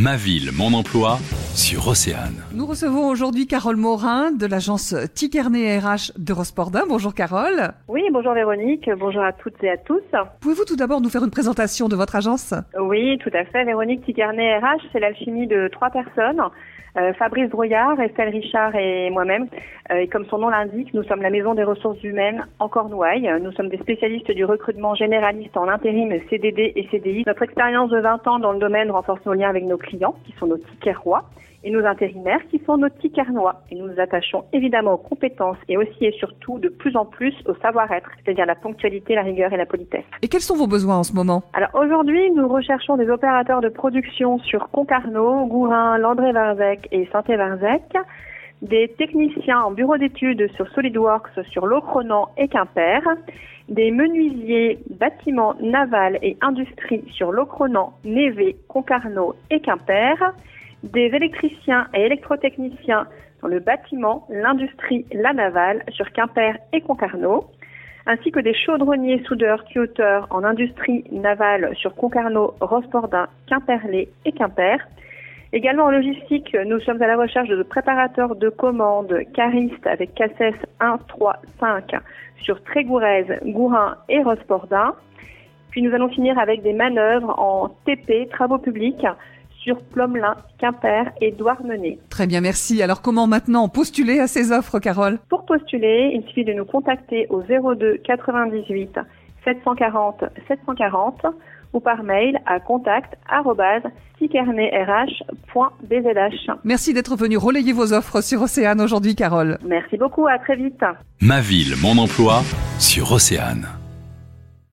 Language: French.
Ma ville, mon emploi sur Océane. Nous recevons aujourd'hui Carole Morin de l'agence Tikernet RH de Rospordin. Bonjour Carole. Oui, bonjour Véronique, bonjour à toutes et à tous. Pouvez-vous tout d'abord nous faire une présentation de votre agence? Oui, tout à fait. Véronique Tikernet RH, c'est l'alchimie de trois personnes. Euh, Fabrice Brouillard, Estelle Richard et moi-même. Euh, et comme son nom l'indique, nous sommes la maison des ressources humaines en Cornouailles. Nous sommes des spécialistes du recrutement généraliste en intérim, CDD et CDI. Notre expérience de 20 ans dans le domaine renforce nos liens avec nos clients, qui sont nos tickets rois et nos intérimaires qui sont nos ticarnois. Et nous nous attachons évidemment aux compétences et aussi et surtout de plus en plus au savoir-être, c'est-à-dire la ponctualité, la rigueur et la politesse. Et quels sont vos besoins en ce moment? Alors aujourd'hui, nous recherchons des opérateurs de production sur Concarneau, Gourin, Landré-Varzec et Saint-Varzec, des techniciens en bureau d'études sur SolidWorks sur Locronan et Quimper, des menuisiers bâtiments navals et industrie sur Locronan, Névé, Concarneau et Quimper, des électriciens et électrotechniciens dans le bâtiment, l'industrie, la navale sur Quimper et Concarneau, ainsi que des chaudronniers, soudeurs, tuyauteurs en industrie navale sur Concarneau, Rospordin, Quimperlé et Quimper. Également en logistique, nous sommes à la recherche de préparateurs de commandes caristes avec CACES 1, 3, 5 sur Trégourez, Gourin et Rospordin. Puis nous allons finir avec des manœuvres en TP, travaux publics, sur Plomelin, Quimper et Douarnenez. Très bien, merci. Alors comment maintenant postuler à ces offres, Carole? Pour postuler, il suffit de nous contacter au 02 98 740 740 ou par mail à contact Merci d'être venu relayer vos offres sur Océane aujourd'hui, Carole. Merci beaucoup, à très vite. Ma ville, mon emploi sur Océane.